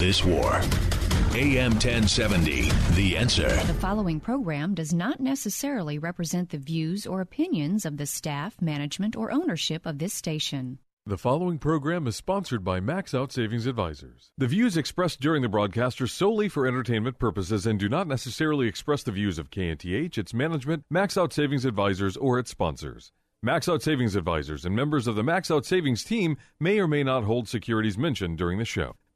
This war. AM 1070, The Answer. The following program does not necessarily represent the views or opinions of the staff, management, or ownership of this station. The following program is sponsored by Max Out Savings Advisors. The views expressed during the broadcast are solely for entertainment purposes and do not necessarily express the views of KNTH, its management, Max Out Savings Advisors, or its sponsors. Max Out Savings Advisors and members of the Max Out Savings team may or may not hold securities mentioned during the show.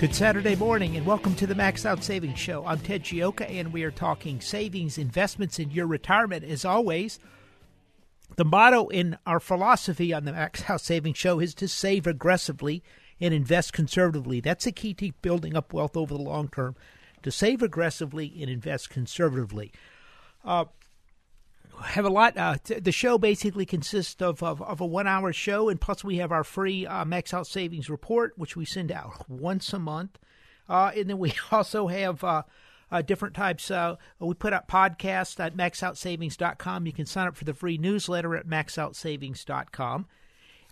Good Saturday morning and welcome to the Max Out Savings Show. I'm Ted Gioka and we are talking savings, investments, and your retirement. As always, the motto in our philosophy on the Max Out Savings Show is to save aggressively and invest conservatively. That's the key to building up wealth over the long term. To save aggressively and invest conservatively. Uh, have a lot. Uh, t- the show basically consists of, of, of a one hour show, and plus we have our free uh, Max Out Savings report, which we send out once a month. Uh, and then we also have uh, uh, different types. Uh, we put out podcasts at maxoutsavings.com. You can sign up for the free newsletter at maxoutsavings.com.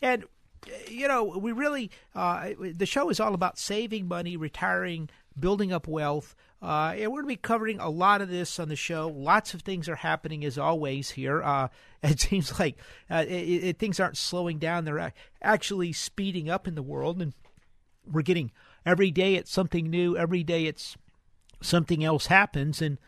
And you know, we really the show is all about saving money, retiring, building up wealth. Uh, and we're going to be covering a lot of this on the show. Lots of things are happening as always here. Uh, it seems like uh, it, it, things aren't slowing down; they're actually speeding up in the world, and we're getting every day it's something new. Every day it's something else happens, and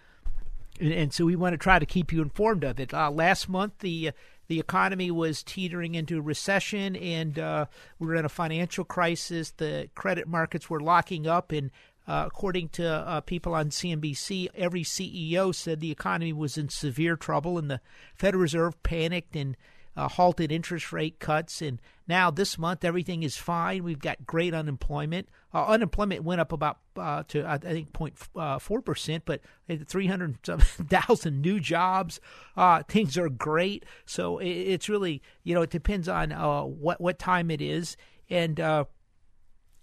and so we want to try to keep you informed of it. Uh, last month, the the economy was teetering into a recession, and uh, we were in a financial crisis. The credit markets were locking up, and uh, according to uh, people on CNBC, every CEO said the economy was in severe trouble, and the Federal Reserve panicked and uh, halted interest rate cuts. And now this month, everything is fine. We've got great unemployment. Uh, unemployment went up about uh, to I think 0.4 uh, percent, but 300,000 new jobs. things are great. So it, it's really you know it depends on what what time it is and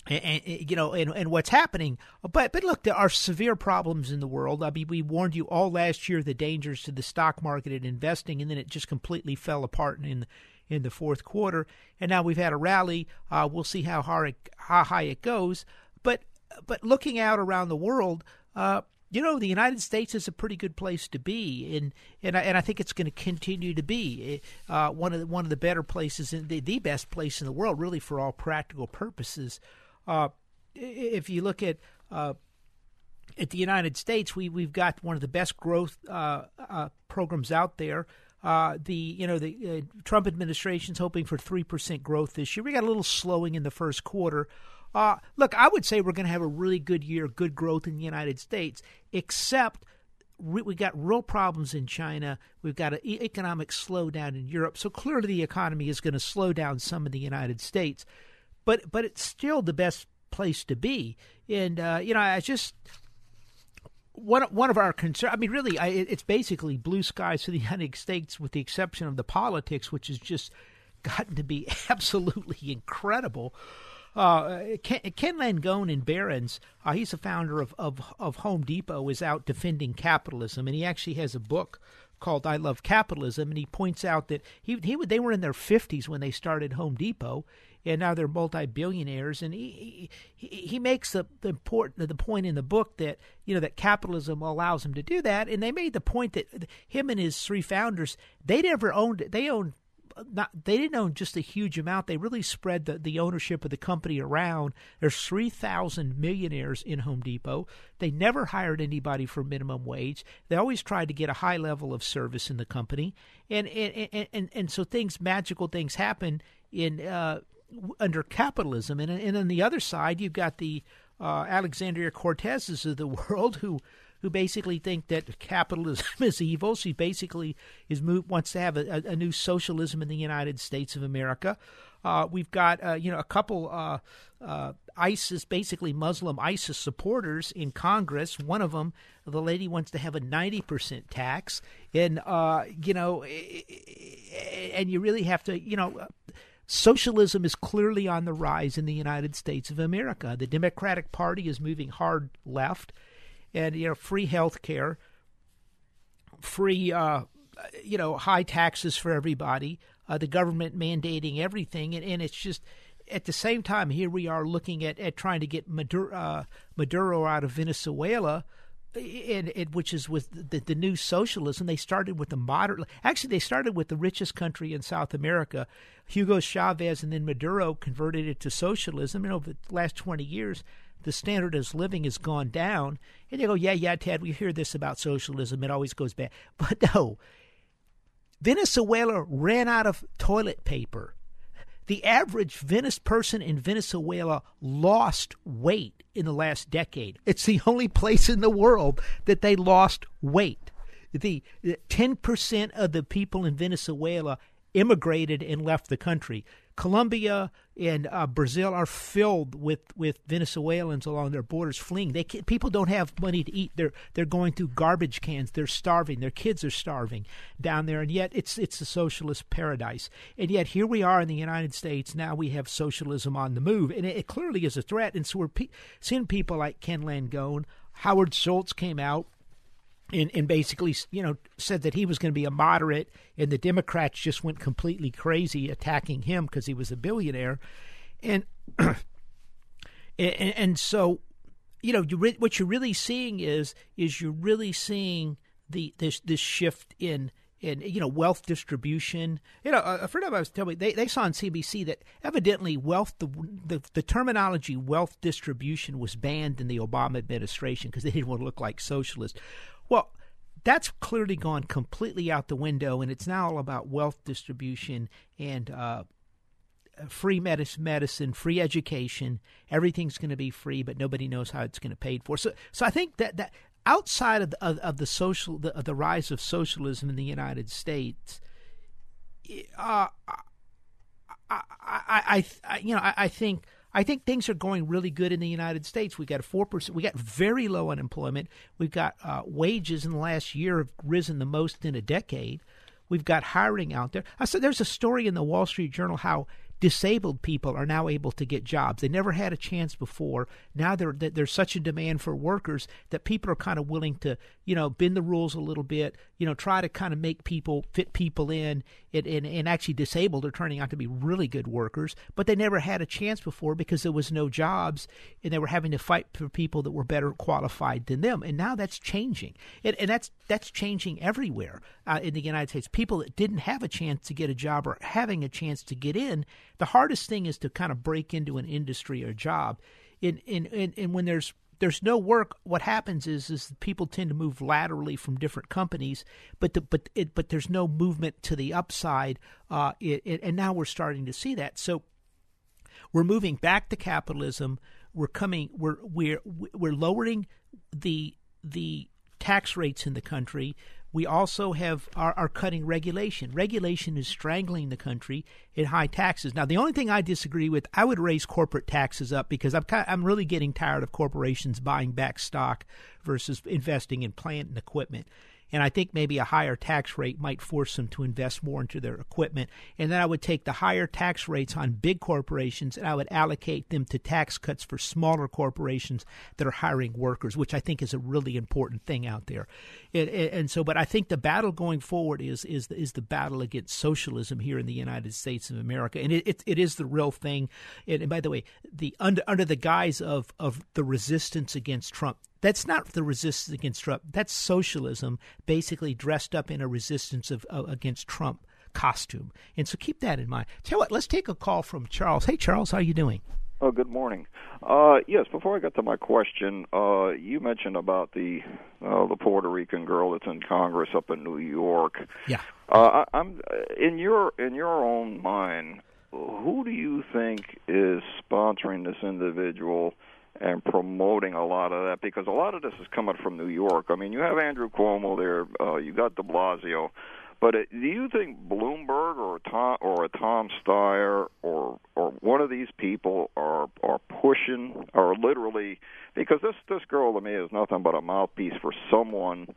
and, and, you know, and, and what's happening. But but look, there are severe problems in the world. I mean, we warned you all last year the dangers to the stock market and investing, and then it just completely fell apart in in the fourth quarter. And now we've had a rally. Uh, we'll see how hard it, how high it goes. But but looking out around the world. Uh, you know, the United States is a pretty good place to be, and and I, and I think it's going to continue to be uh, one of the, one of the better places, in the, the best place in the world, really for all practical purposes. Uh, if you look at uh, at the United States, we we've got one of the best growth uh, uh programs out there. Uh, the you know the uh, Trump administration's hoping for three percent growth this year. We got a little slowing in the first quarter. look, I would say we're going to have a really good year, good growth in the United States, except we got real problems in China. We've got an economic slowdown in Europe. So clearly, the economy is going to slow down some in the United States but but it's still the best place to be. And uh, you know, I just one one of our concerns. I mean, really, I, it's basically blue skies for the United States, with the exception of the politics, which has just gotten to be absolutely incredible. Uh, Ken, Ken Langone in Barron's, uh, he's the founder of, of, of Home Depot, is out defending capitalism, and he actually has a book called "I Love Capitalism," and he points out that he, he they were in their fifties when they started Home Depot, and now they're multi-billionaires. And he he, he makes the, the important the point in the book that you know that capitalism allows him to do that. And they made the point that him and his three founders they never owned they owned not they didn't own just a huge amount. They really spread the, the ownership of the company around. There's three thousand millionaires in Home Depot. They never hired anybody for minimum wage. They always tried to get a high level of service in the company, and and and and, and so things magical things happen in uh, under capitalism. And and on the other side, you've got the uh, Alexandria Cortezes of the world who who basically think that capitalism is evil. She basically is move, wants to have a, a, new socialism in the United States of America. Uh, we've got uh, you know a couple uh, uh ISIS, basically Muslim ISIS supporters in Congress. One of them, the lady wants to have a ninety percent tax, and uh, you know, and you really have to you know. Socialism is clearly on the rise in the United States of America. The Democratic Party is moving hard left and you know free health care, free uh, you know high taxes for everybody, uh, the government mandating everything, and, and it's just at the same time here we are looking at, at trying to get Maduro, uh, Maduro out of Venezuela. And, which is with the, the new socialism. They started with the moderate. Actually, they started with the richest country in South America, Hugo Chavez, and then Maduro converted it to socialism. And over the last twenty years, the standard of living has gone down. And they go, yeah, yeah, Ted, we hear this about socialism. It always goes bad. But no, Venezuela ran out of toilet paper. The average Venice person in Venezuela lost weight in the last decade. It's the only place in the world that they lost weight. The 10% of the people in Venezuela immigrated and left the country. Colombia and uh, Brazil are filled with, with Venezuelans along their borders fleeing. They people don't have money to eat. They're they're going through garbage cans. They're starving. Their kids are starving down there, and yet it's it's a socialist paradise. And yet here we are in the United States. Now we have socialism on the move, and it, it clearly is a threat. And so we're pe- seeing people like Ken Langone, Howard Schultz came out and, and basically, you know, said that he was going to be a moderate, and the Democrats just went completely crazy attacking him because he was a billionaire, and and, and so, you know, you re- what you're really seeing is is you're really seeing the this this shift in in you know wealth distribution. You know, a friend of mine was telling me they, they saw on CBC that evidently wealth the, the the terminology wealth distribution was banned in the Obama administration because they didn't want to look like socialists. Well, that's clearly gone completely out the window, and it's now all about wealth distribution and uh, free medicine, medicine, free education. Everything's going to be free, but nobody knows how it's going to be paid for. So, so I think that that outside of the, of, of the social, the, of the rise of socialism in the United States, uh, I, I, I, I, you know, I, I think I think things are going really good in the United States. We got four percent. We got very low unemployment. We've got uh, wages in the last year have risen the most in a decade. We've got hiring out there. I said there's a story in the Wall Street Journal how disabled people are now able to get jobs. They never had a chance before. Now there's such a demand for workers that people are kind of willing to, you know, bend the rules a little bit, you know, try to kind of make people fit people in. And, and, and actually, disabled are turning out to be really good workers, but they never had a chance before because there was no jobs and they were having to fight for people that were better qualified than them. And now that's changing. And, and that's, that's changing everywhere uh, in the United States. People that didn't have a chance to get a job are having a chance to get in the hardest thing is to kind of break into an industry or job. In in, in when there's there's no work. What happens is is people tend to move laterally from different companies, but the, but it, but there's no movement to the upside. Uh, it, it, and now we're starting to see that. So we're moving back to capitalism. We're coming. We're we're we're lowering the the tax rates in the country. We also have are, cutting regulation. Regulation is strangling the country in high taxes. Now, the only thing I disagree with, I would raise corporate taxes up because I'm kind of, I'm really getting tired of corporations buying back stock versus investing in plant and equipment. And I think maybe a higher tax rate might force them to invest more into their equipment. And then I would take the higher tax rates on big corporations and I would allocate them to tax cuts for smaller corporations that are hiring workers, which I think is a really important thing out there. And, and so, but I think the battle going forward is is is the battle against socialism here in the United States of America, and it it, it is the real thing. And, and by the way, the under under the guise of of the resistance against Trump, that's not the resistance against Trump. That's socialism, basically dressed up in a resistance of, uh, against Trump. costume. And so keep that in mind. Tell you what, let's take a call from Charles. Hey, Charles, how you doing? Oh, good morning. Uh, yes, before I get to my question, uh, you mentioned about the uh, the Puerto Rican girl that's in Congress up in New York. Yeah. Uh, I, I'm in your in your own mind. Who do you think is sponsoring this individual and promoting a lot of that? Because a lot of this is coming from New York. I mean, you have Andrew Cuomo there. Uh, you got De Blasio. But it, do you think Bloomberg or Tom or a Tom Steyer or or one of these people are are pushing or literally because this this girl to me is nothing but a mouthpiece for someone,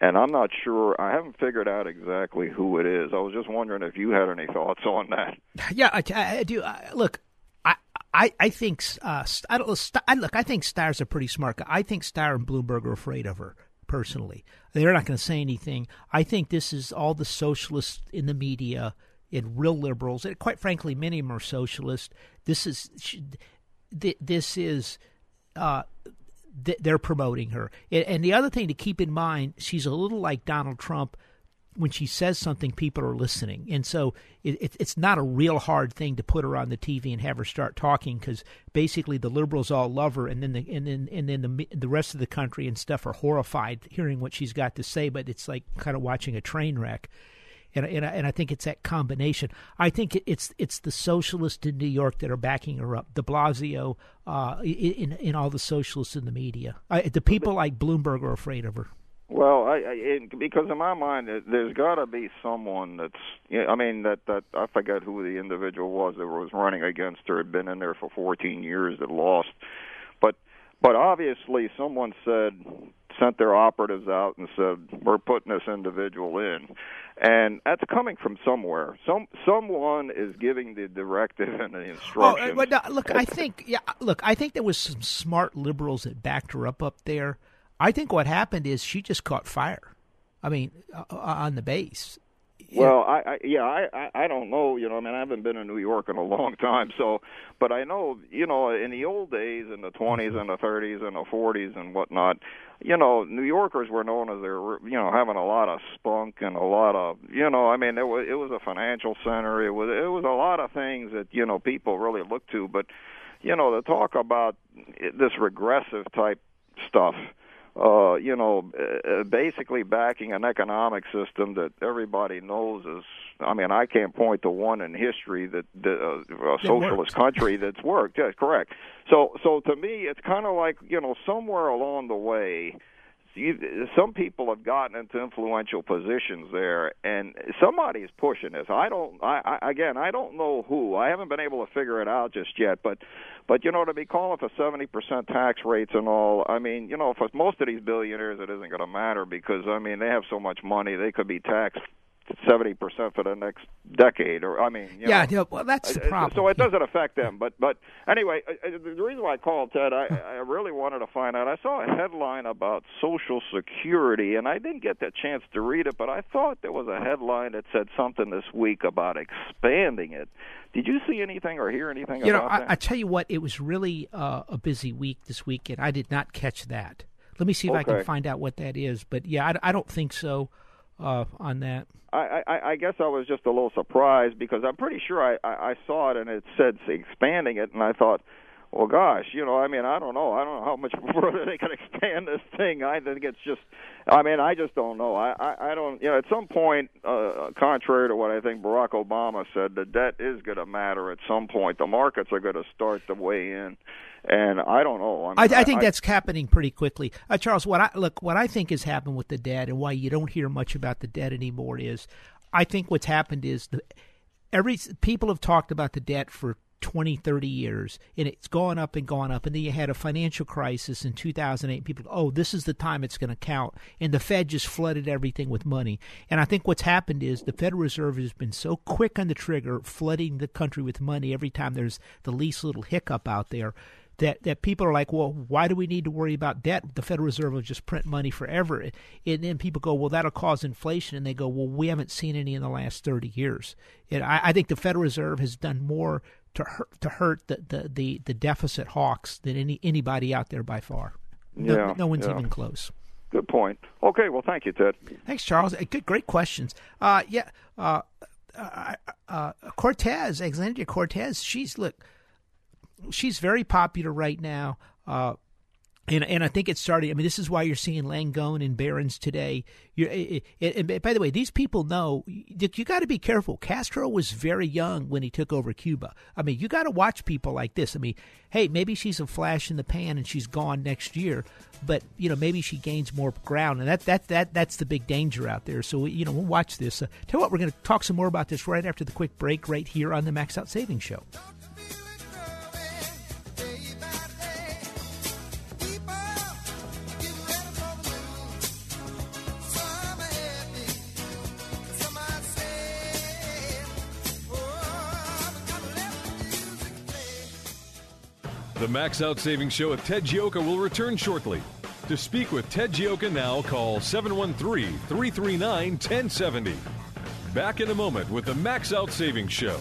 and I'm not sure. I haven't figured out exactly who it is. I was just wondering if you had any thoughts on that. Yeah, I, I do. I, look, I I think uh, I don't I, look. I think Steyer's a pretty smart guy. I think Steyer and Bloomberg are afraid of her personally. They're not going to say anything. I think this is all the socialists in the media and real liberals, and quite frankly, many of them are socialists. This is this is uh, they're promoting her. And the other thing to keep in mind, she's a little like Donald Trump when she says something, people are listening, and so it, it, it's not a real hard thing to put her on the TV and have her start talking because basically the liberals all love her, and then the and then and then the the rest of the country and stuff are horrified hearing what she's got to say. But it's like kind of watching a train wreck. And, and, and I think it's that combination. I think it's it's the socialists in New York that are backing her up. De Blasio, uh, in in all the socialists in the media. I, the people like Bloomberg are afraid of her. Well, I, I it, because in my mind, there's got to be someone that's. Yeah, I mean that that I forget who the individual was that was running against her. Had been in there for 14 years that lost, but but obviously someone said sent their operatives out and said we're putting this individual in, and that's coming from somewhere. Some someone is giving the directive and the instruction. Oh, uh, but no, look, I think yeah, look, I think there was some smart liberals that backed her up up there I think what happened is she just caught fire. I mean, uh, uh on the base. Well, I, I yeah, I, I don't know. You know, I mean, I haven't been in New York in a long time, so. But I know, you know, in the old days, in the 20s and the 30s and the 40s and whatnot, you know, New Yorkers were known as they're, you know, having a lot of spunk and a lot of, you know, I mean, it was it was a financial center. It was it was a lot of things that you know people really looked to. But, you know, to talk about this regressive type stuff uh, you know, uh, basically backing an economic system that everybody knows is. I mean, I can't point to one in history that, that uh, a socialist country that's worked. Yes, correct. So, so to me, it's kind of like you know, somewhere along the way, you, some people have gotten into influential positions there, and somebody's pushing this. I don't. I, I again, I don't know who. I haven't been able to figure it out just yet. But, but you know, to be calling for seventy percent tax rates and all. I mean, you know, for most of these billionaires, it isn't going to matter because I mean, they have so much money, they could be taxed seventy percent for the next decade, or I mean, yeah, know, well, that's the problem. So it doesn't affect them. But but anyway, the reason why I called Ted, I, I really wanted to find out. I saw a headline about Social Security, and I didn't get the chance to read it, but I thought there was a headline that said something this week about expanding it. Did you see anything or hear anything you about know, that? I, I tell you what, it was really uh, a busy week this week, and I did not catch that. Let me see if okay. I can find out what that is. But yeah, I, I don't think so uh, on that. I, I, I guess I was just a little surprised because I'm pretty sure I, I, I saw it and it said expanding it, and I thought, well, gosh, you know, I mean, I don't know. I don't know how much further they can expand this thing. I think it's just, I mean, I just don't know. I, I, I don't, you know, at some point, uh, contrary to what I think Barack Obama said, the debt is going to matter at some point. The markets are going to start to weigh in, and I don't know. I, mean, I, I think I, that's happening pretty quickly. Uh, Charles, what I look, what I think has happened with the debt, and why you don't hear much about the debt anymore is, I think what's happened is the every people have talked about the debt for 20, 30 years, and it's gone up and gone up. And then you had a financial crisis in 2008. People, oh, this is the time it's going to count. And the Fed just flooded everything with money. And I think what's happened is the Federal Reserve has been so quick on the trigger, flooding the country with money every time there's the least little hiccup out there that that people are like, well, why do we need to worry about debt? The Federal Reserve will just print money forever, and then people go, well, that'll cause inflation, and they go, well, we haven't seen any in the last thirty years. And I, I think the Federal Reserve has done more to hurt to hurt the the the, the deficit hawks than any anybody out there by far. No, yeah, no one's yeah. even close. Good point. Okay, well, thank you, Ted. Thanks, Charles. Good, great questions. Uh, yeah. Uh, uh, uh, Cortez, Alexandria Cortez, she's look, she's very popular right now. And and I think it's starting. I mean, this is why you're seeing Langone and Barron's today. You're, eh, eh, eh, and by the way, these people know you got to be careful. Castro was very young when he took over Cuba. I mean, you got to watch people like this. I mean, hey, maybe she's a flash in the pan and she's gone next year, but you know, maybe she gains more ground, and that that that that's the big danger out there. So you know, we'll watch this. Uh, tell you what, we're going to talk some more about this right after the quick break, right here on the Max Out Savings Show. The Max Out Savings Show with Ted Gioka will return shortly. To speak with Ted Gioka now, call 713 339 1070. Back in a moment with the Max Out Savings Show.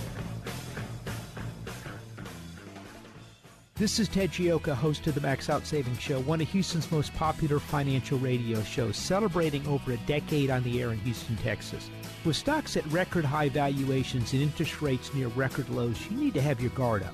This is Ted Gioka, host of the Max Out Savings Show, one of Houston's most popular financial radio shows, celebrating over a decade on the air in Houston, Texas. With stocks at record high valuations and interest rates near record lows, you need to have your guard up.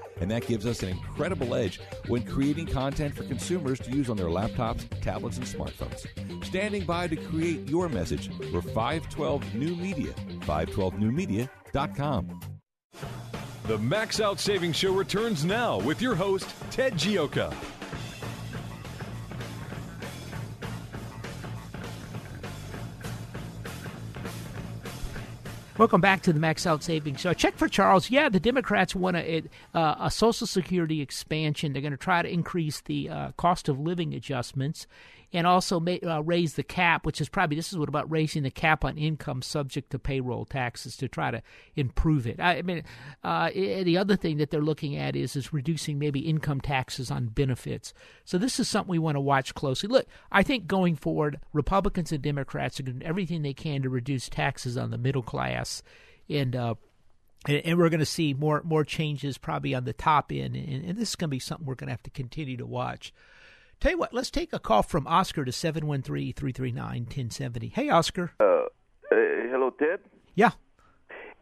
And that gives us an incredible edge when creating content for consumers to use on their laptops, tablets, and smartphones. Standing by to create your message, we're 512 New Media, 512newmedia.com. The Max Out Savings Show returns now with your host, Ted Gioka. Welcome back to the Max Out Savings Show. Check for Charles. Yeah, the Democrats want a, uh, a Social Security expansion. They're going to try to increase the uh, cost of living adjustments and also may, uh, raise the cap, which is probably this is what about raising the cap on income subject to payroll taxes to try to improve it. I, I mean, uh, the other thing that they're looking at is is reducing maybe income taxes on benefits. So this is something we want to watch closely. Look, I think going forward, Republicans and Democrats are going to do everything they can to reduce taxes on the middle class, and uh, and, we're going to see more more changes probably on the top end, and this is going to be something we're going to have to continue to watch. Tell you what, let's take a call from Oscar to 713 339 1070. Hey, Oscar. Uh, uh, hello, Ted. Yeah.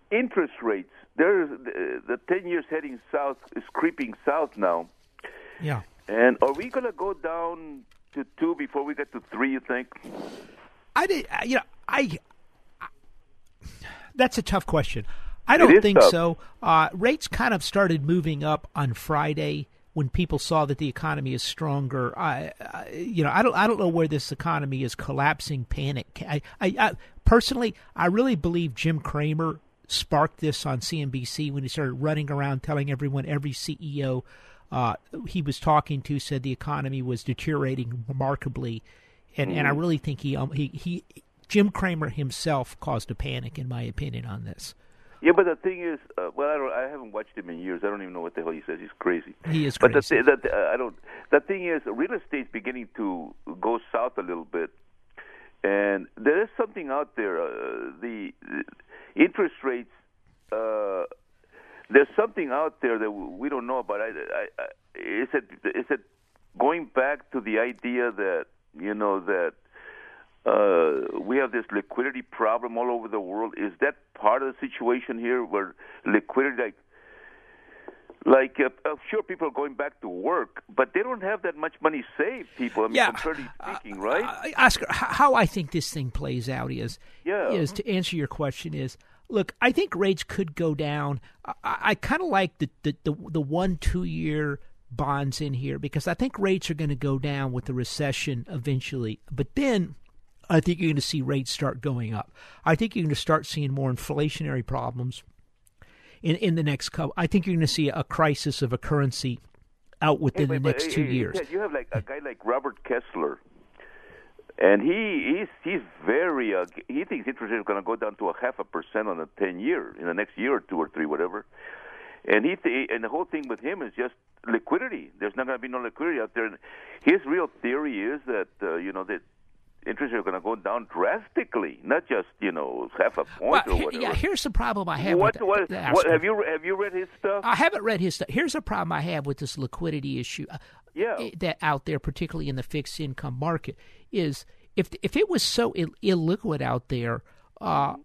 Interest rates. There's the, the 10 years heading south is creeping south now. Yeah. And are we going to go down to two before we get to three, you think? I did, you know, I, I that's a tough question. I don't think tough. so. Uh, rates kind of started moving up on Friday when people saw that the economy is stronger. I, I, you know, I don't, I don't know where this economy is collapsing. Panic. I, I, I personally, I really believe Jim Cramer sparked this on CNBC when he started running around telling everyone, every CEO uh, he was talking to said the economy was deteriorating remarkably, and, mm. and I mm-hmm. really think he, um, he, he, Jim Cramer himself caused a panic, in my opinion, on this. Yeah, but the thing is, uh, well, I don't. I haven't watched him in years. I don't even know what the hell he says. He's crazy. He is But crazy. the, th- the, uh, I don't. The thing is, real estate's beginning to go south a little bit, and there is something out there. Uh, the, the interest rates. Uh, there's something out there that we don't know about. I, I, I, is it is it going back to the idea that you know that uh, we have this liquidity problem all over the world? Is that part of the situation here, where liquidity, like, like uh, uh, sure, people are going back to work, but they don't have that much money saved. People, I mean, Yeah. speaking, right? Uh, Oscar, how I think this thing plays out is, Yeah. is to answer your question is, look, I think rates could go down. I, I kind of like the, the the the one two year bonds in here because I think rates are going to go down with the recession eventually, but then. I think you're going to see rates start going up. I think you're going to start seeing more inflationary problems in in the next couple. I think you're going to see a crisis of a currency out within Hey, the next but, two hey, years. You have like a guy like Robert Kessler, and he he's he's very uh, he thinks interest rate is going to go down to a half a percent on a ten year in the next year or two or three whatever. And he th- and the whole thing with him is just liquidity. There's not going to be no liquidity out there. And his real theory is that uh, you know that interest rates are going to go down drastically, not just you know half a point Well, or whatever. yeah, here's the problem I have. what, with what, the- the what have you have you read his stuff? I haven't read his stuff. Here's a problem I have with this liquidity issue. uh, Yeah. that out there, particularly in the fixed income market, is if if it was so Ill- illiquid out there, uh,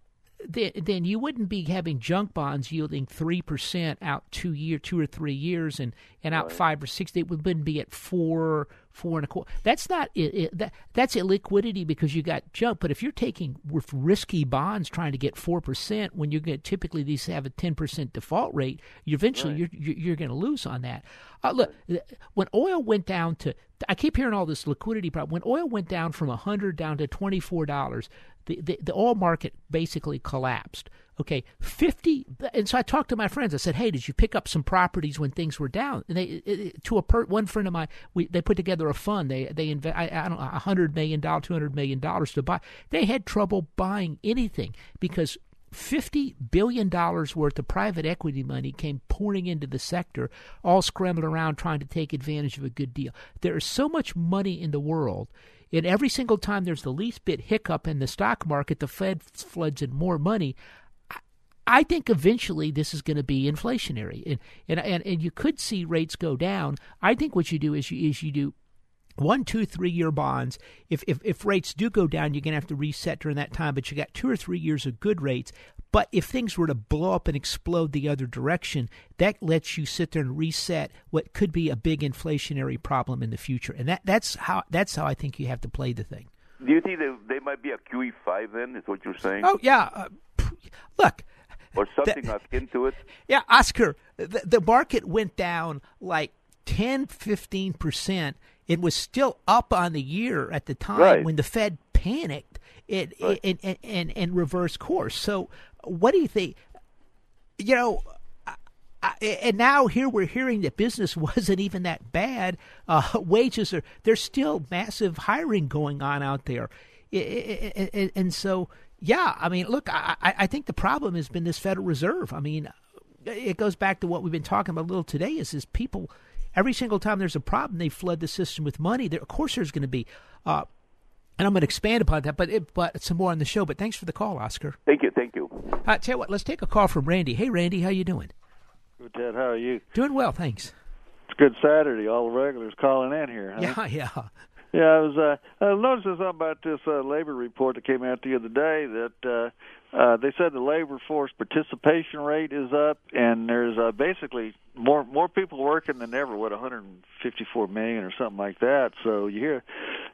then then you wouldn't be having junk bonds yielding three percent out two year, two or three years, and and out five or six. It wouldn't be at four, four and a quarter. That's not it, i that that's illiquidity because you got junk. But if you're taking with risky bonds trying to get four percent when you're going to typically these have a ten percent default rate, you eventually you're you're, you're going to lose on that. Uh, look, when oil went down to, I keep hearing all this liquidity problem. When oil went down from a hundred down to twenty four dollars, the, the the oil market basically collapsed. Okay, fifty. And so I talked to my friends. I said, "Hey, did you pick up some properties when things were down?" And they, to a per, one friend of mine, we they put together a fund. They they invest, I, I don't know, a hundred million dollar, two hundred million dollars to buy. They had trouble buying anything because fifty billion dollars worth of private equity money came pouring into the sector, all scrambling around trying to take advantage of a good deal. There is so much money in the world. And every single time there's the least bit hiccup in the stock market, the Fed floods in more money. I think eventually this is going to be inflationary, and, and and and you could see rates go down. I think what you do is you is you do one, two, three year bonds. If if if rates do go down, you're going to have to reset during that time. But you got two or three years of good rates. But if things were to blow up and explode the other direction, that lets you sit there and reset what could be a big inflationary problem in the future. And that that's how that's how I think you have to play the thing. Do you think they, they might be a QE five then? Is what you're saying? Oh yeah, uh, look. or something akin to it? Yeah, Oscar, the, the market went down like 10, 15%. It was still up on the year at the time Right. when the Fed panicked it, and, and, and, and reversed course. So, what do you think? You know, and now here we're hearing that business wasn't even that bad. Uh, wages are there's still massive hiring going on out there, and so yeah, I mean, look, I, I I think the problem has been this Federal Reserve. I mean, it goes back to what we've been talking about a little today. Is is people every single time there's a problem, they flood the system with money. There, of course, there's going to be. Uh, and I'm going to expand upon that, but it, but some more on the show. But thanks for the call, Oscar. Thank you, thank you. Uh, tell you what, let's take a call from Randy. Hey, Randy, how you doing? Good, Ted. How are you? Doing well, thanks. It's a good Saturday. All the regulars calling in here. Huh? Yeah, yeah. Yeah, I was. Uh, I was noticing something about this uh, labor report that came out the other day. That uh, uh, they said the labor force participation rate is up, and there's uh, basically more more people working than ever. What 154 million or something like that. So you hear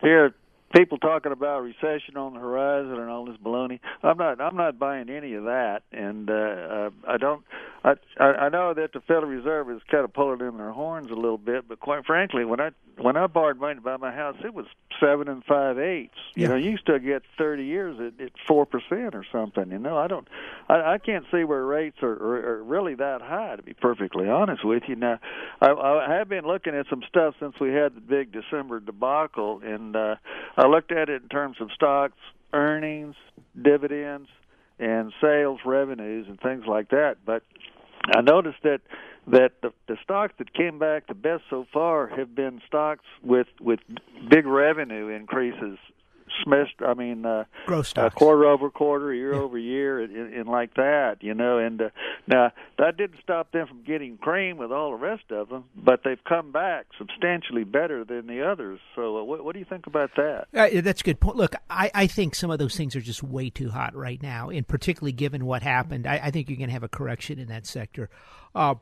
hear people talking about recession on the horizon and all this baloney. I'm not. I'm not buying any of that, and uh, uh, I don't. I I know that the Federal Reserve is kind of pulling in their horns a little bit, but quite frankly, when I when I borrowed money to buy my house, it was seven and five eighths. You know, you still get thirty years at at four percent or something. You know, I don't. I, I can't see where rates are, are, are really that high. To be perfectly honest with you, now I, I have been looking at some stuff since we had the big December debacle, and uh, I looked at it in terms of stocks, earnings, dividends and sales revenues and things like that. But I noticed that that the, the stocks that came back the best so far have been stocks with with big revenue increases semester. I mean, uh, growth uh, quarter over quarter, year Yeah. over year, and, and like that. You know, and uh, now that didn't stop them from getting cream with all the rest of them, but they've come back substantially better than the others. So, uh, what, what do you think about that? Uh, that's a good point. Look, I, I think some of those things are just way too hot right now, and particularly given what happened, I, I think you're going to have a correction in that sector. Uh,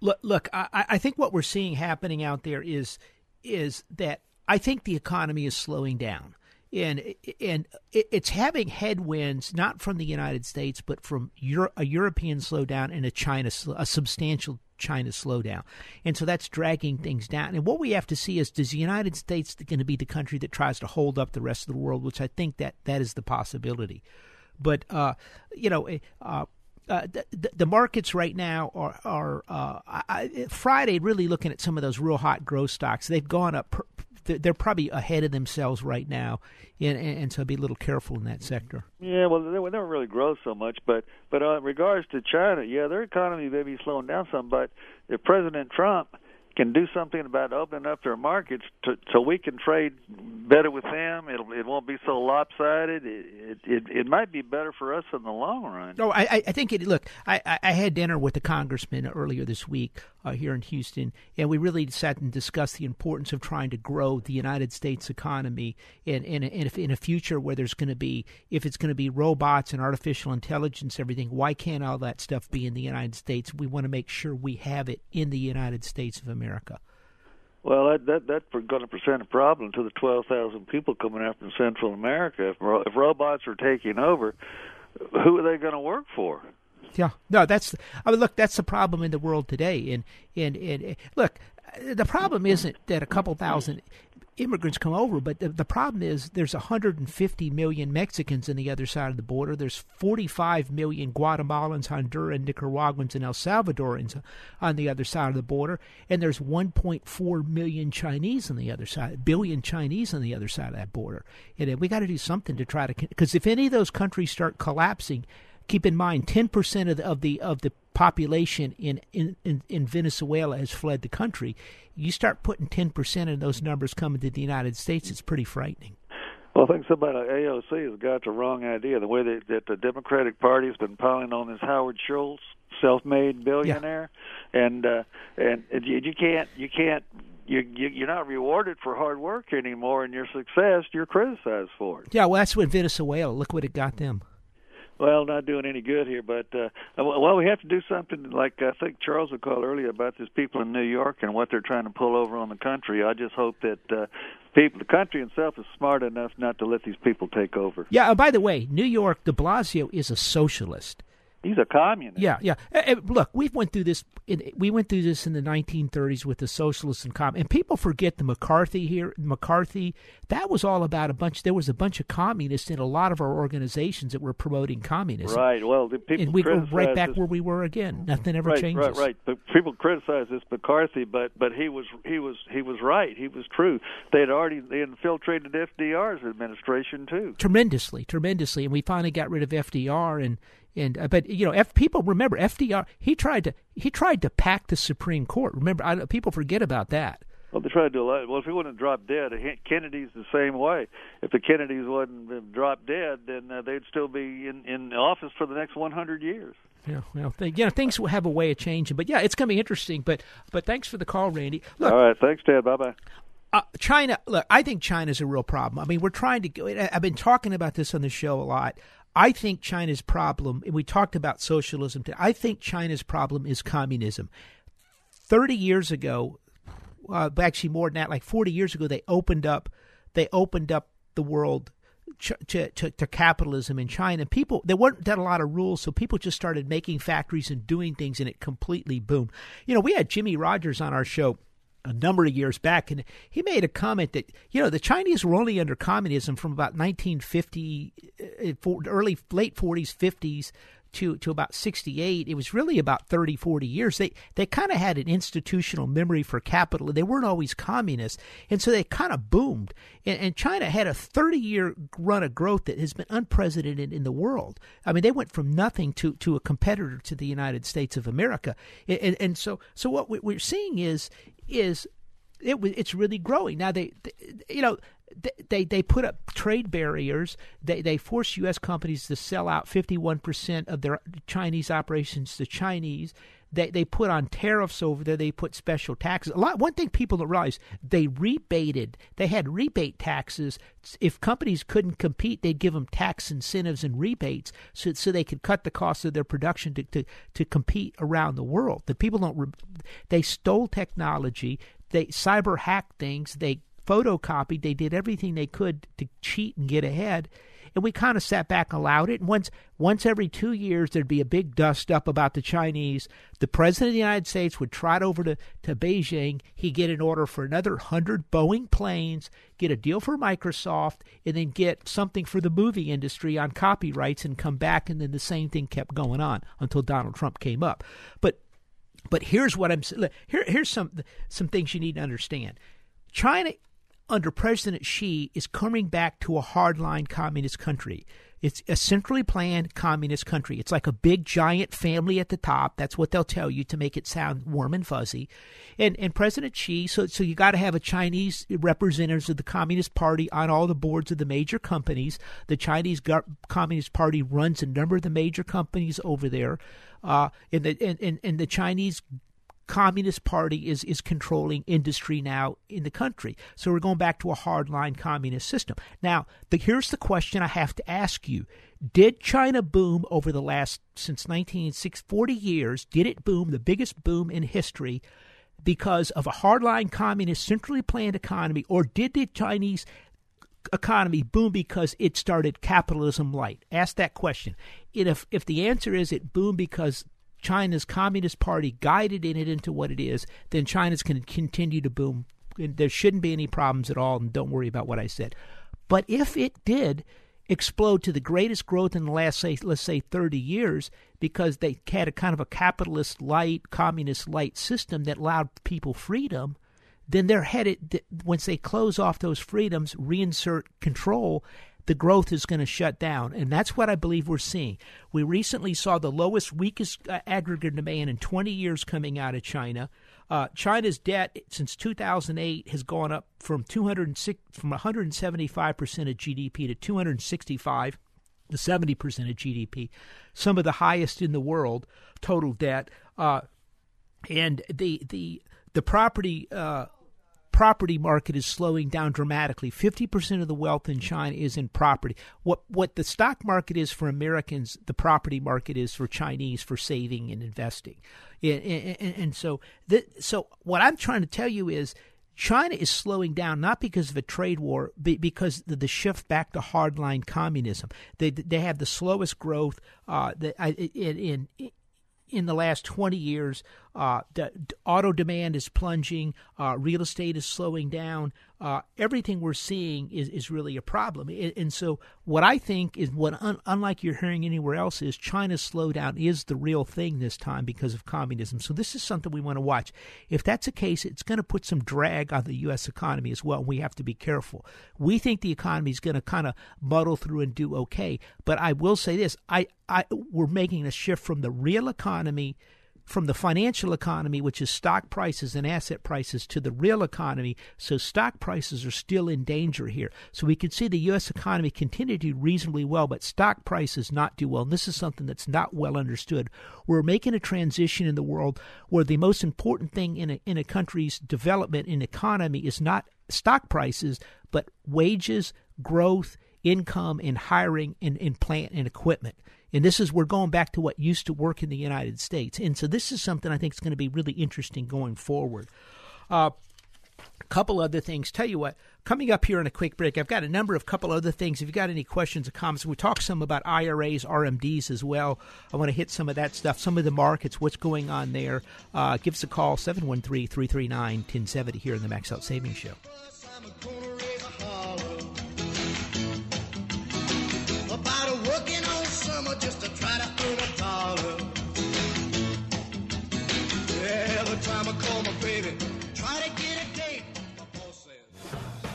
look, look, I, I think what we're seeing happening out there is is that I think the economy is slowing down. And and it's having headwinds not from the United States, but from Euro, a European slowdown and a China a substantial China slowdown, and so that's dragging things down. And what we have to see is, does the United States going to be the country that tries to hold up the rest of the world? Which I think that that is the possibility. But uh, you know, uh, uh, the, the- markets right now are are uh, I, Friday. Really looking at some of those real hot growth stocks, they've gone up. Per, they're they're probably ahead of themselves right now, and, and, and so be a little careful in that sector. Yeah, well, they, they don't really grow so much, but but uh, in regards to China, yeah, their economy may be slowing down some, but if President Trump can do something about opening up their markets to, so we can trade better with them, it'll it won't be so lopsided. It it it, might be better for us in the long run. No, I, I- think it. Look, I, I- had dinner with the congressman earlier this week uh, here in Houston, and we really sat and discussed the importance of trying to grow the United States economy in in in a, in a future where there's going to be, if it's going to be robots and artificial intelligence, everything. Why can't all that stuff be in the United States? We want to make sure we have it in the United States of America. Well, that that that's going to present a problem to the twelve thousand people coming out from Central America. If if robots are taking over, who are they going to work for? Yeah, no, that's. I mean, look, that's the problem in the world today. And and and look, the problem isn't that a couple thousand immigrants come over, but the, the problem is there's 150 million Mexicans on the other side of the border. There's 45 million Guatemalans, Honduran, Nicaraguans, and El Salvadorans on the other side of the border, and there's 1.4 million Chinese on the other side, billion Chinese on the other side of that border. And we got to do something to try to, because if any of those countries start collapsing, keep in mind 10% of the, of the of the population in, in, in, in Venezuela has fled the country. You start putting 10% of those numbers coming to the United States, it's pretty frightening. Well, I think somebody like AOC has got the wrong idea. The way that, that the Democratic Party has been piling on this Howard Schultz, self-made billionaire, and uh, and you, you can't you can't you, you you're not rewarded for hard work anymore, and your success you're criticized for it. Yeah, well, that's what Venezuela, look what it got them. Well, not doing any good here, but uh, well, we have to do something like I think Charles would call earlier about these people in New York and what they're trying to pull over on the country. I just hope that uh, people, the country itself, is smart enough not to let these people take over. Yeah, uh, by the way, New York, de Blasio is a socialist. He's a communist. Yeah, yeah. Uh, uh, look, we went through this. In, we went through this in the 1930s with the socialists and com. And people forget the McCarthy here. McCarthy. That was all about a bunch. There was a bunch of communists in a lot of our organizations that were promoting communism. Right. Well, the people and we go right back this- where we were again. Nothing ever right, changes. Right, right. But people criticize this McCarthy, but but he was he was he was right. He was true. They had already they infiltrated FDR's administration too. tremendously, tremendously, and we finally got rid of FDR and and uh, but you know, if people remember FDR, he tried to he tried to pack the Supreme Court. Remember, I, people forget about that. Well, they tried to do a lot. Well, if he wouldn't have dropped dead, Kennedy's the same way. If the Kennedys wouldn't have dropped dead, then uh, they'd still be in in office for the next 100 years. Yeah, well, th- you know, things will have a way of changing, but yeah, it's going to be interesting. But but thanks for the call, Randy. Look, All right, thanks, Ted. Bye bye. uh, China, look, I think China's a real problem. I mean, we're trying to. I've been talking about this on the show a lot. I think China's problem, and we talked about socialism. Today, I think China's problem is communism. Thirty years ago, uh, actually more than that, like forty years ago, they opened up, they opened up the world to, to, to capitalism in China. People there weren't that a lot of rules, so people just started making factories and doing things, and it completely boomed. You know, we had Jimmy Rogers on our show a number of years back, and he made a comment that you know the Chinese were only under communism from about 1950, uh, early late 40s, 50s to, to about 68, it was really about 30, 40 years. They, they kind of had an institutional memory for capital. They weren't always communists. And so they kind of boomed. And, and China had a 30 year run of growth that has been unprecedented in the world. I mean, they went from nothing to, to a competitor to the United States of America. And, and so, so what we're seeing is, is it, was it's really growing. Now, they, they you know, they they put up trade barriers. They they force U.S. companies to sell out 51 percent of their Chinese operations to Chinese. They they put on tariffs over there. They put special taxes. A lot. One thing people don't realize they rebated. They had rebate taxes. If companies couldn't compete, they'd give them tax incentives and rebates so so they could cut the cost of their production to to, to compete around the world. The people don't. They stole technology. They cyber hacked things. They photocopied. They did everything they could to cheat and get ahead. And we kind of sat back and allowed it. And once once every two years there'd be a big dust up about the Chinese. The president of the United States would trot over to, to Beijing. He'd get an order for another hundred Boeing planes, get a deal for Microsoft, and then get something for the movie industry on copyrights and come back and then the same thing kept going on until Donald Trump came up. But but here's what I'm here here's some some things you need to understand. China under President Xi is coming back to a hardline communist country. It's a centrally planned communist country. It's like a big giant family at the top. That's what they'll tell you to make it sound warm and fuzzy. And and President Xi, so so you got to have a Chinese representatives of the Communist Party on all the boards of the major companies. The Chinese Communist Party runs a number of the major companies over there. Uh, and the and, and, and the Chinese Communist Party is is controlling industry now in the country. So we're going back to a hardline communist system. Now, the, here's the question I have to ask you: Did China boom over the last since 1960, years? Did it boom, the biggest boom in history, because of a hardline communist, centrally planned economy, or did the Chinese economy boom because it started capitalism light? Ask that question. If if the answer is it boomed because China's Communist Party guided in it into what it is, then China's going to continue to boom. There shouldn't be any problems at all, and don't worry about what I said. But if it did explode to the greatest growth in the last, say, let's say, 30 years, because they had a kind of a capitalist light, communist light system that allowed people freedom, then they're headed, once they close off those freedoms, reinsert control, the growth is going to shut down. And that's what I believe we're seeing. We recently saw the lowest, weakest uh, aggregate demand in 20 years coming out of China. Uh, China's debt since 2008 has gone up from 206 from 175 percent of GDP to 265 to 70 percent of GDP, some of the highest in the world total debt. Uh, and the the the property uh, property market is slowing down dramatically. 50% of the wealth in China is in property. What what the stock market is for Americans, the property market is for Chinese for saving and investing. And, and, and so the, so what I'm trying to tell you is China is slowing down not because of a trade war, but because of the shift back to hardline communism. They they have the slowest growth uh, in, in in the last 20 years. Uh, the, auto demand is plunging, uh, real estate is slowing down. Uh, everything we're seeing is, is really a problem. And, and so, what I think is what, un, unlike you're hearing anywhere else, is China's slowdown is the real thing this time because of communism. So, this is something we want to watch. If that's the case, it's going to put some drag on the U.S. economy as well. We have to be careful. We think the economy is going to kind of muddle through and do okay. But I will say this I, I, we're making a shift from the real economy from the financial economy, which is stock prices and asset prices, to the real economy. So stock prices are still in danger here. So we can see the U.S. economy continue to do reasonably well, but stock prices not do well. And this is something that's not well understood. We're making a transition in the world where the most important thing in a, in a country's development and economy is not stock prices, but wages, growth, income, and hiring and, in plant and equipment. And this is we're going back to what used to work in the United States. And so this is something I think is going to be really interesting going forward. Uh, a couple other things. Tell you what, coming up here in a quick break, I've got a number of couple other things. If you've got any questions or comments, we talk some about IRAs, RMDs as well. I want to hit some of that stuff, some of the markets, what's going on there. Uh, give us a call, 713 339 1070 here in the Max Out Savings Show.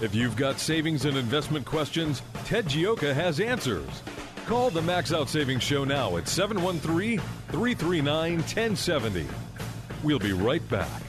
If you've got savings and investment questions, Ted Gioka has answers. Call the Max Out Savings Show now at 713 339 1070. We'll be right back.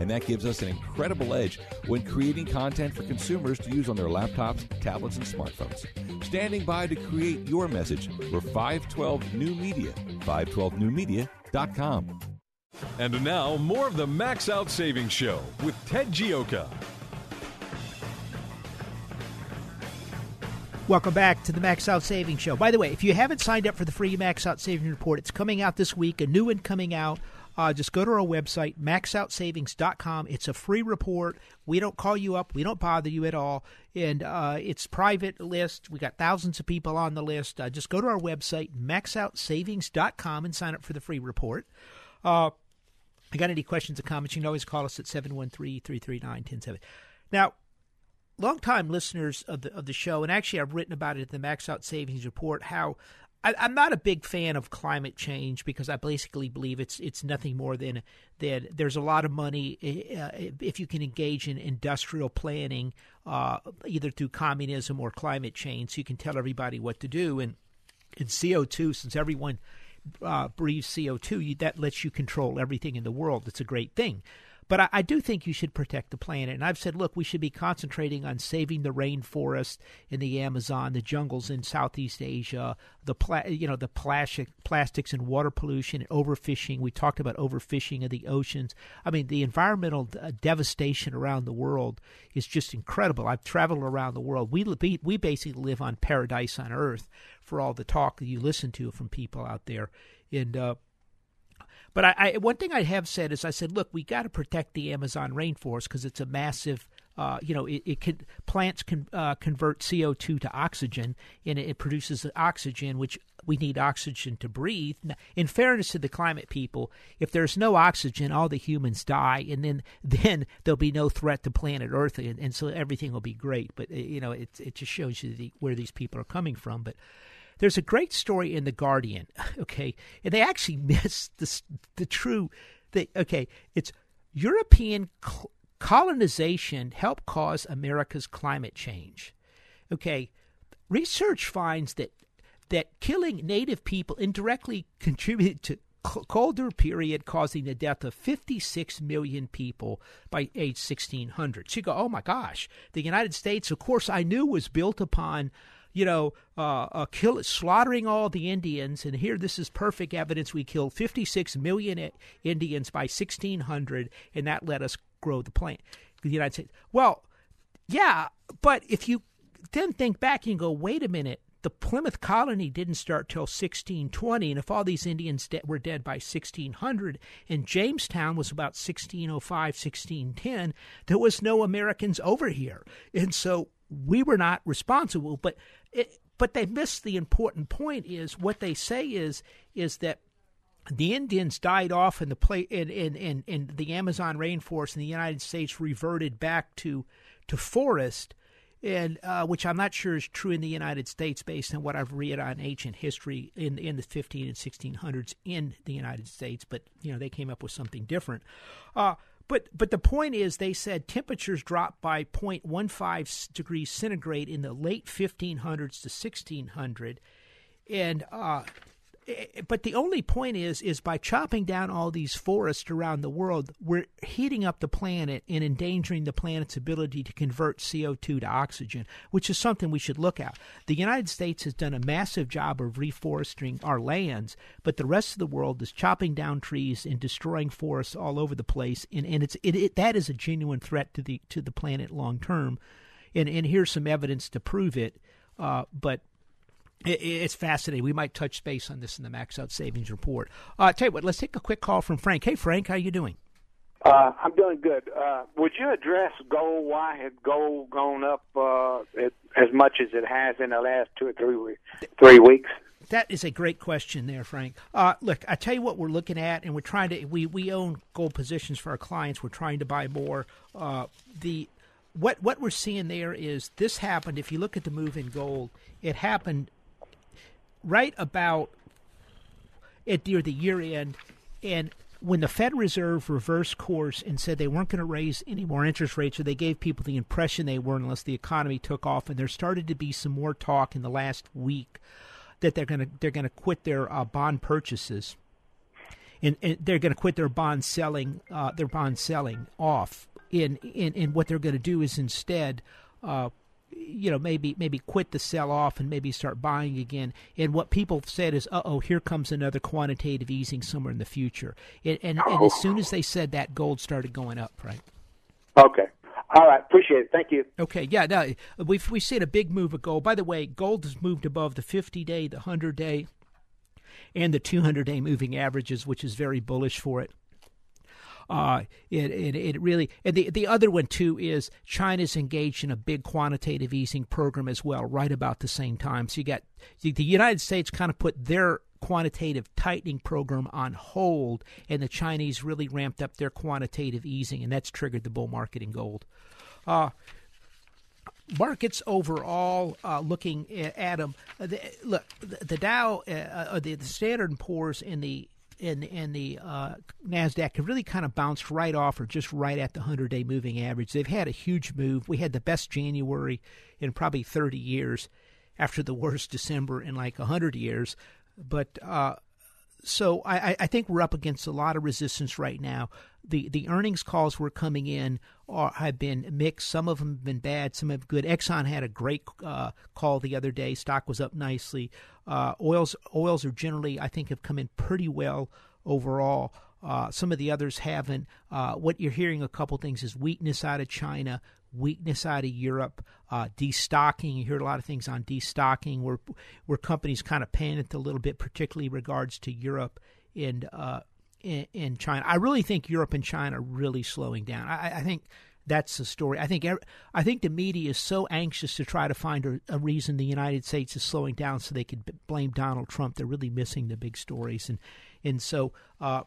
And that gives us an incredible edge when creating content for consumers to use on their laptops, tablets, and smartphones. Standing by to create your message, we're 512 New Media, 512newmedia.com. And now, more of the Max Out Savings Show with Ted Gioka. Welcome back to the Max Out Savings Show. By the way, if you haven't signed up for the free Max Out Savings Report, it's coming out this week, a new one coming out. Uh, just go to our website, maxoutsavings.com. It's a free report. We don't call you up, we don't bother you at all. And uh, it's private list. We got thousands of people on the list. Uh, just go to our website, maxoutsavings.com, and sign up for the free report. Uh, I got any questions or comments, you can always call us at 713 339 1070. Now, longtime listeners of the of the show, and actually I've written about it in the Max Out Savings Report, how I, am not a big fan of climate change because I basically believe it's it's nothing more than that. There's a lot of money uh, if you can engage in industrial planning, uh, either through communism or climate change. So you can tell everybody what to do, and in CO2, since everyone uh, breathes CO2, you, that lets you control everything in the world. It's a great thing. But I, I, do think you should protect the planet. And I've said, look, we should be concentrating on saving the rainforest in the Amazon, the jungles in Southeast Asia, the pla- you know the plastic plastics and water pollution and overfishing. We talked about overfishing of the oceans. I mean, the environmental uh, devastation around the world is just incredible. I've traveled around the world. We we basically live on paradise on earth for all the talk that you listen to from people out there. And uh, but I, I, one thing I have said is I said, look, we got to protect the Amazon rainforest because it's a massive. Uh, you know, it, it can plants can uh, convert CO two to oxygen, and it, it produces oxygen, which we need oxygen to breathe. In fairness to the climate people, if there's no oxygen, all the humans die, and then then there'll be no threat to planet Earth, and, and so everything will be great. But you know, it it just shows you the, where these people are coming from. But there's a great story in The Guardian, okay, and they actually miss the, the true, the, okay, it's European colonization helped cause America's climate change. Okay, research finds that that killing native people indirectly contributed to colder period causing the death of 56 million people by age 1600. So you go, oh my gosh, the United States, of course, I knew was built upon you know, uh, uh, kill, slaughtering all the Indians. And here, this is perfect evidence. We killed 56 million Indians by 1600, and that let us grow the plant. The United States. Well, yeah, but if you then think back and go, wait a minute, the Plymouth colony didn't start till 1620, and if all these Indians de- were dead by 1600, and Jamestown was about 1605, 1610, there was no Americans over here, and so we were not responsible. But it, but they missed the important point. Is what they say is is that the Indians died off in the play in, in, in, in the Amazon rainforest, and the United States reverted back to to forest and uh, which I'm not sure is true in the United States based on what I've read on ancient history in in the 15 and 1600s in the United States. But you know they came up with something different. Uh, but but the point is, they said temperatures dropped by 0.15 degrees centigrade in the late 1500s to 1600, and uh, but the only point is is by chopping down all these forests around the world we're heating up the planet and endangering the planet's ability to convert CO2 to oxygen which is something we should look at. The United States has done a massive job of reforesting our lands but the rest of the world is chopping down trees and destroying forests all over the place and, and it's it, it that is a genuine threat to the to the planet long term. And and here's some evidence to prove it uh, but it's fascinating. We might touch base on this in the Max Out Savings Report. Uh, tell you what, let's take a quick call from Frank. Hey, Frank, how you doing? Uh, I'm doing good. Uh, would you address gold? Why has gold gone up uh, as much as it has in the last two or three weeks? Three weeks. That is a great question there, Frank. Uh, look, I tell you what we're looking at, and we're trying to. We we own gold positions for our clients. We're trying to buy more. Uh, the what what we're seeing there is this happened. If you look at the move in gold, it happened right about at near the year end, and when the Fed Reserve reversed course and said they weren't going to raise any more interest rates, or they gave people the impression they were unless the economy took off, and there started to be some more talk in the last week that they're going to they're going to quit their uh, bond purchases, and, and they're going to quit their bond selling uh, their bond selling off. In in and what they're going to do is instead uh, you know maybe maybe quit the sell off and maybe start buying again. And what people said is uh-oh here comes another quantitative easing somewhere in the future. And, and, oh. and as soon as they said that gold started going up right? Okay. All right. Appreciate it. Thank you. Okay. Yeah now we've we've seen a big move of gold. By the way gold has moved above the 50 day the 100 day and the 200 day moving averages which is very bullish for it uh, it, it, it really and the the other one too is China's engaged in a big quantitative easing program as well, right about the same time. So you got the United States kind of put their quantitative tightening program on hold, and the Chinese really ramped up their quantitative easing, and that's triggered the bull market in gold. Uh, markets overall uh, looking at them. Uh, the, look, the, the Dow, uh, uh the, the Standard and Poor's, and the and and the uh, Nasdaq have really kind of bounced right off or just right at the 100-day moving average. They've had a huge move. We had the best January in probably 30 years after the worst December in like 100 years. But uh, so I, I think we're up against a lot of resistance right now. The the earnings calls were coming in are, have been mixed. Some of them have been bad. Some have good. Exxon had a great uh, call the other day. Stock was up nicely. Uh, oils oils are generally I think have come in pretty well overall. Uh, some of the others haven't. Uh, what you're hearing a couple things is weakness out of China, weakness out of Europe, uh, destocking. You hear a lot of things on destocking, where where companies kind of panicked a little bit, particularly regards to Europe and uh, in, in, China. I really think Europe and China are really slowing down. I, I think that's the story. I think I think the media is so anxious to try to find a, a, reason the United States is slowing down so they could blame Donald Trump. They're really missing the big stories, and and so. Uh,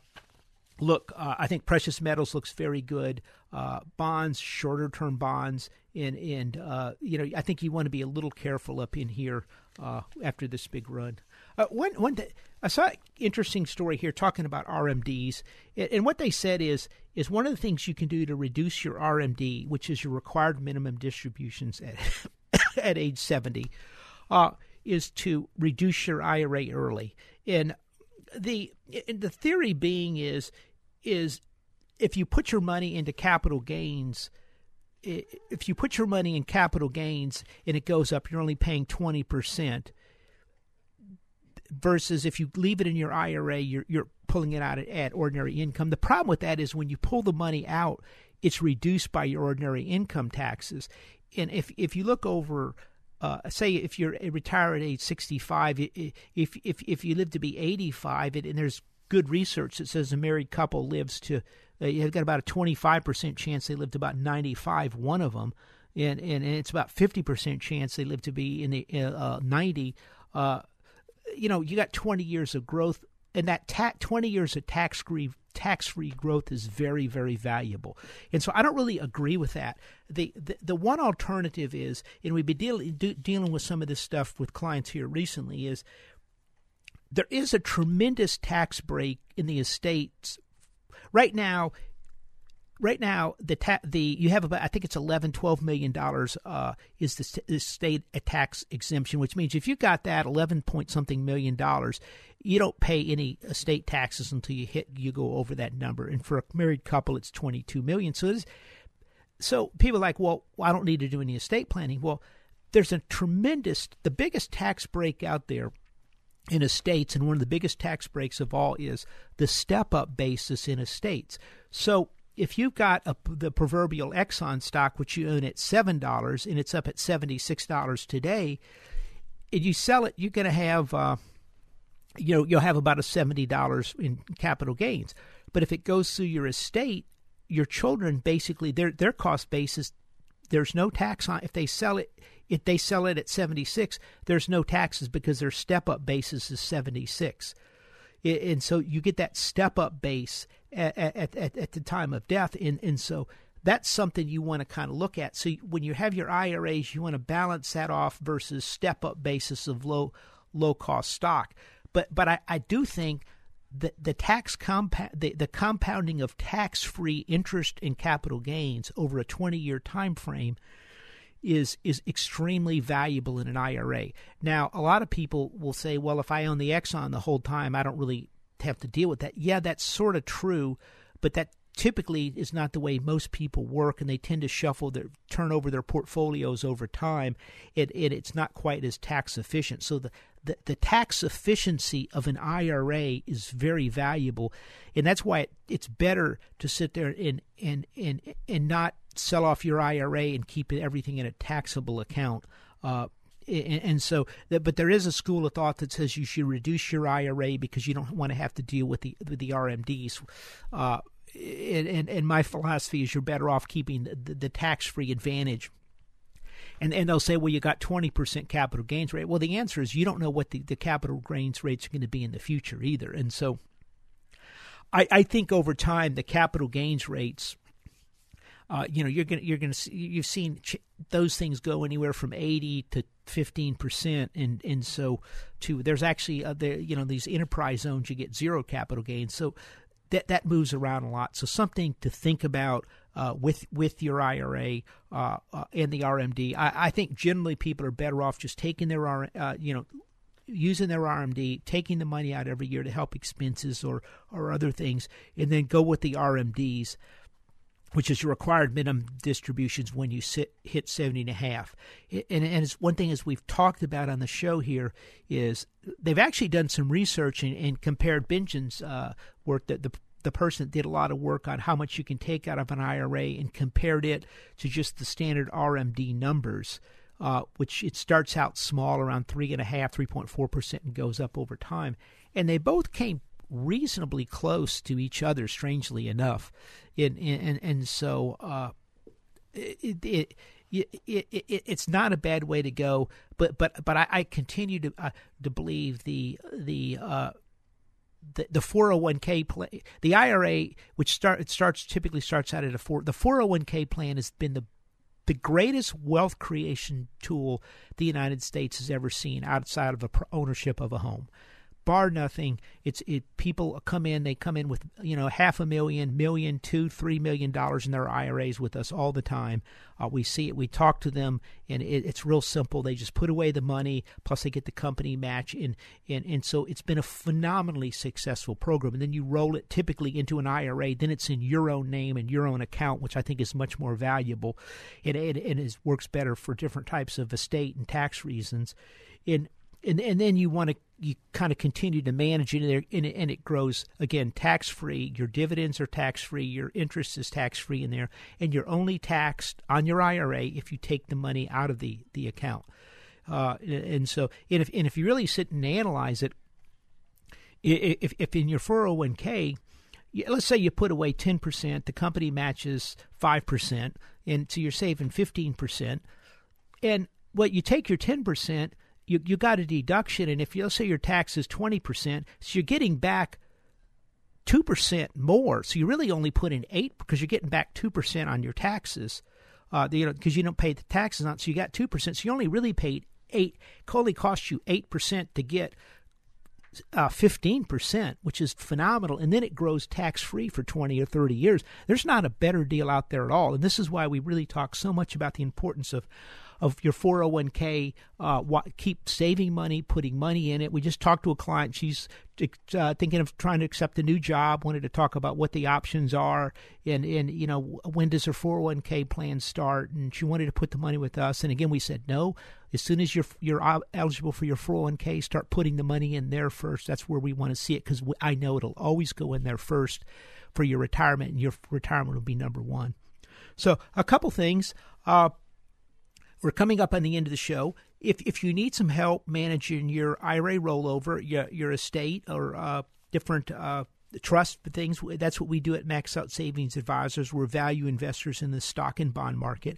look, uh, I think precious metals looks very good. Uh, bonds, shorter term bonds, and and uh, you know I think you want to be a little careful up in here uh, after this big run. Uh, one one I saw an interesting story here talking about RMDs, and what they said is is one of the things you can do to reduce your RMD, which is your required minimum distributions at at age seventy, uh, is to reduce your IRA early. And the the theory being is is if you put your money into capital gains if you put your money in capital gains and it goes up you're only paying 20% versus if you leave it in your IRA you're you're pulling it out at, ordinary income. The problem with that is when you pull the money out it's reduced by your ordinary income taxes. And if if you look over uh, say if you're retired at age 65, if if if you live to be 85, and there's good research that says a married couple lives to, uh, you've got about a 25% chance they live to about 95, one of them, and and, and it's about 50% chance they live to be in the uh, 90. Uh, you know, you got 20 years of growth, and that ta- 20 years of tax free tax free growth is very very valuable. And so I don't really agree with that. The the, the one alternative is, and we've been deal, dealing with some of this stuff with clients here recently, is there is a tremendous tax break in the estates. Right now right now the ta- the you have about I think it's 11 12 million dollars uh, is the, the state tax exemption which means if you got that 11 point something million dollars you don't pay any estate taxes until you hit you go over that number. And for a married couple it's 22 million. So so people are like well I don't need to do any estate planning. Well there's a tremendous the biggest tax break out there in estates and one of the biggest tax breaks of all is the step up basis in estates so if you've got a, the proverbial Exxon stock, which you own at seven dollars and it's up at seventy six dollars today, and you sell it, you're going to have, uh, you know, you'll have about a seventy dollars in capital gains. But if it goes through your estate, your children basically their their cost basis, there's no tax on if they sell it. If they sell it at 76, there's no taxes because their step up basis is 76 and so you get that step up base at, at, at, at the time of death. And, and so that's something you want to kind of look at. So when you have your IRAs, you want to balance that off versus step up basis of low low cost stock. But but I, I do think that the tax compa- the, the compounding of tax free interest and capital gains over a 20 year time frame is is extremely valuable in an IRA. Now, a lot of people will say, well, if I own the Exxon the whole time, I don't really have to deal with that. Yeah, that's sort of true, but that typically is not the way most people work and they tend to shuffle their turn over their portfolios over time it it's not quite as tax efficient so the, the, the tax efficiency of an IRA is very valuable and that's why it, it's better to sit there and and and and not sell off your IRA and keep everything in a taxable account uh, and, so but there is a school of thought that says you should reduce your IRA because you don't want to have to deal with the with the RMDs. Uh, and, and, and my philosophy is you're better off keeping the, the tax free advantage. And and they'll say, well, you got 20% capital gains rate. Well, the answer is you don't know what the, the capital gains rates are going to be in the future either. And so I, I think over time the capital gains rates uh, you know, you're gonna you're gonna see, you've seen ch- those things go anywhere from eighty to fifteen percent, and and so to there's actually uh, you know these enterprise zones you get zero capital gains, so that that moves around a lot. So something to think about uh, with with your IRA uh, uh, and the RMD. I, I, think generally people are better off just taking their uh, you know using their RMD, taking the money out every year to help expenses or or other things, and then go with the RMDs which is your required minimum distributions when you sit, hit 70 and a half. And, and it's one thing as we've talked about on the show here is they've actually done some research and, and compared Bengen's uh, work, that the, the person did a lot of work on how much you can take out of an IRA and compared it to just the standard RMD numbers. Uh, which it starts out small, around three and a half, three point four percent, and goes up over time. And they both came reasonably close to each other, strangely enough. And, and, and so uh, it, it, it, it, it's not a bad way to go, but but but I, I continue to uh, to believe the the uh, the, the 401k plan, the IRA, which start it starts typically starts out at a four. The 401k plan has been the the greatest wealth creation tool the United States has ever seen outside of a ownership of a home bar nothing. It's it people come in, they come in with you know half a million, million, two, three million dollars in their IRAs with us all the time. Uh, we see it, we talk to them, and it, it's real simple. They just put away the money, plus they get the company match, and and and so it's been a phenomenally successful program. And then you roll it typically into an IRA, then it's in your own name and your own account, which I think is much more valuable, and, and it works better for different types of estate and tax reasons. And and and then you want to you kind of continue to manage it and it, and it grows again tax free your dividends are tax free your interest is tax free in there and you're only taxed on your IRA if you take the money out of the the account Uh, and so, and if, and if you really sit and analyze it, if, if in your 401k, let's say you put away 10%, the company matches 5%, and so you're saving 15%. And what you take your 10%, you, you got a deduction, and if you, let's say your tax is 20%, so you're getting back 2% more. So you really only put in 8 because you're getting back 2% on your taxes. Uh, you know, because you don't pay the taxes on, so you got 2%. So you only really paid 8 only cost you 8% to get uh, 15%, which is phenomenal, and then it grows tax free for 20 or 30 years. There's not a better deal out there at all. And this is why we really talk so much about the importance of of your 401k. Uh, keep saving money, putting money in it. We just talked to a client. She's uh, thinking of trying to accept a new job. Wanted to talk about what the options are, and and you know when does her 401k plan start? And she wanted to put the money with us. And again, we said no. As soon as you're you're eligible for your 401k, start putting the money in there first. That's where we want to see it because I know it'll always go in there first for your retirement, and your retirement will be number one. So a couple things. Uh, we're coming up on the end of the show. If if you need some help managing your IRA rollover, your your estate, or uh, different uh, trust things, that's what we do at Max Out Savings Advisors. We're value investors in the stock and bond market.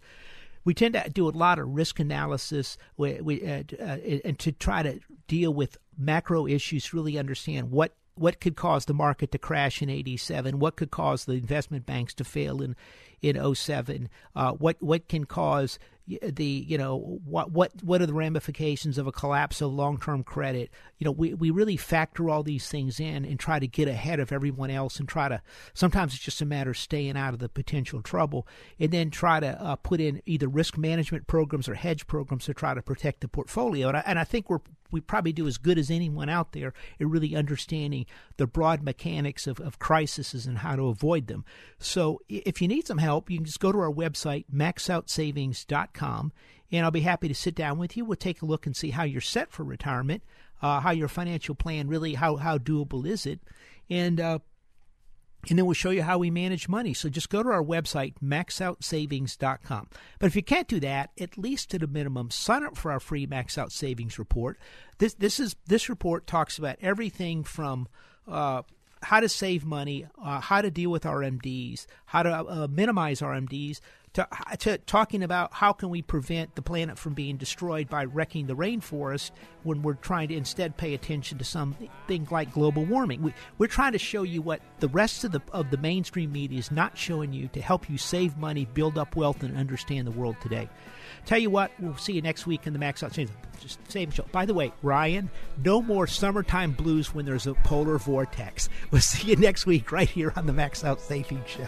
We tend to do a lot of risk analysis we, we, uh, uh, and to try to deal with macro issues, really understand what what could cause the market to crash in 87 what could cause the investment banks to fail in in 07 uh, what what can cause the you know what what what are the ramifications of a collapse of long-term credit? You know we we really factor all these things in and try to get ahead of everyone else and try to sometimes it's just a matter of staying out of the potential trouble and then try to uh, put in either risk management programs or hedge programs to try to protect the portfolio. And I, and I think we're we probably do as good as anyone out there at really understanding the broad mechanics of, of crises and how to avoid them. So if you need some help, you can just go to our website, maxoutsavings.com and I'll be happy to sit down with you. We'll take a look and see how you're set for retirement, uh, how your financial plan really, how, how doable is it, and uh, and then we'll show you how we manage money. So just go to our website, maxoutsavings.com. But if you can't do that, at least at a minimum, sign up for our free Max Out Savings report. This this is this report talks about everything from uh, how to save money, uh, how to deal with RMDs, how to uh, minimize RMDs, to, to talking about how can we prevent the planet from being destroyed by wrecking the rainforest when we're trying to instead pay attention to something like global warming. We, we're trying to show you what the rest of the of the mainstream media is not showing you to help you save money, build up wealth, and understand the world today. Tell you what, we'll see you next week in the Max Out Savings show. By the way, Ryan, no more summertime blues when there's a polar vortex. We'll see you next week right here on the Max Out Savings Show.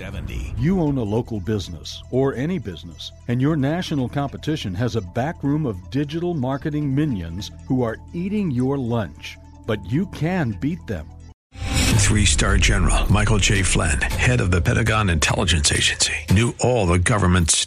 AM 1070. You own a local business or any business, and your national competition has a backroom of digital marketing minions who are eating your lunch. But you can beat them. Three star general Michael J. Flynn, head of the Pentagon Intelligence Agency, knew all the government's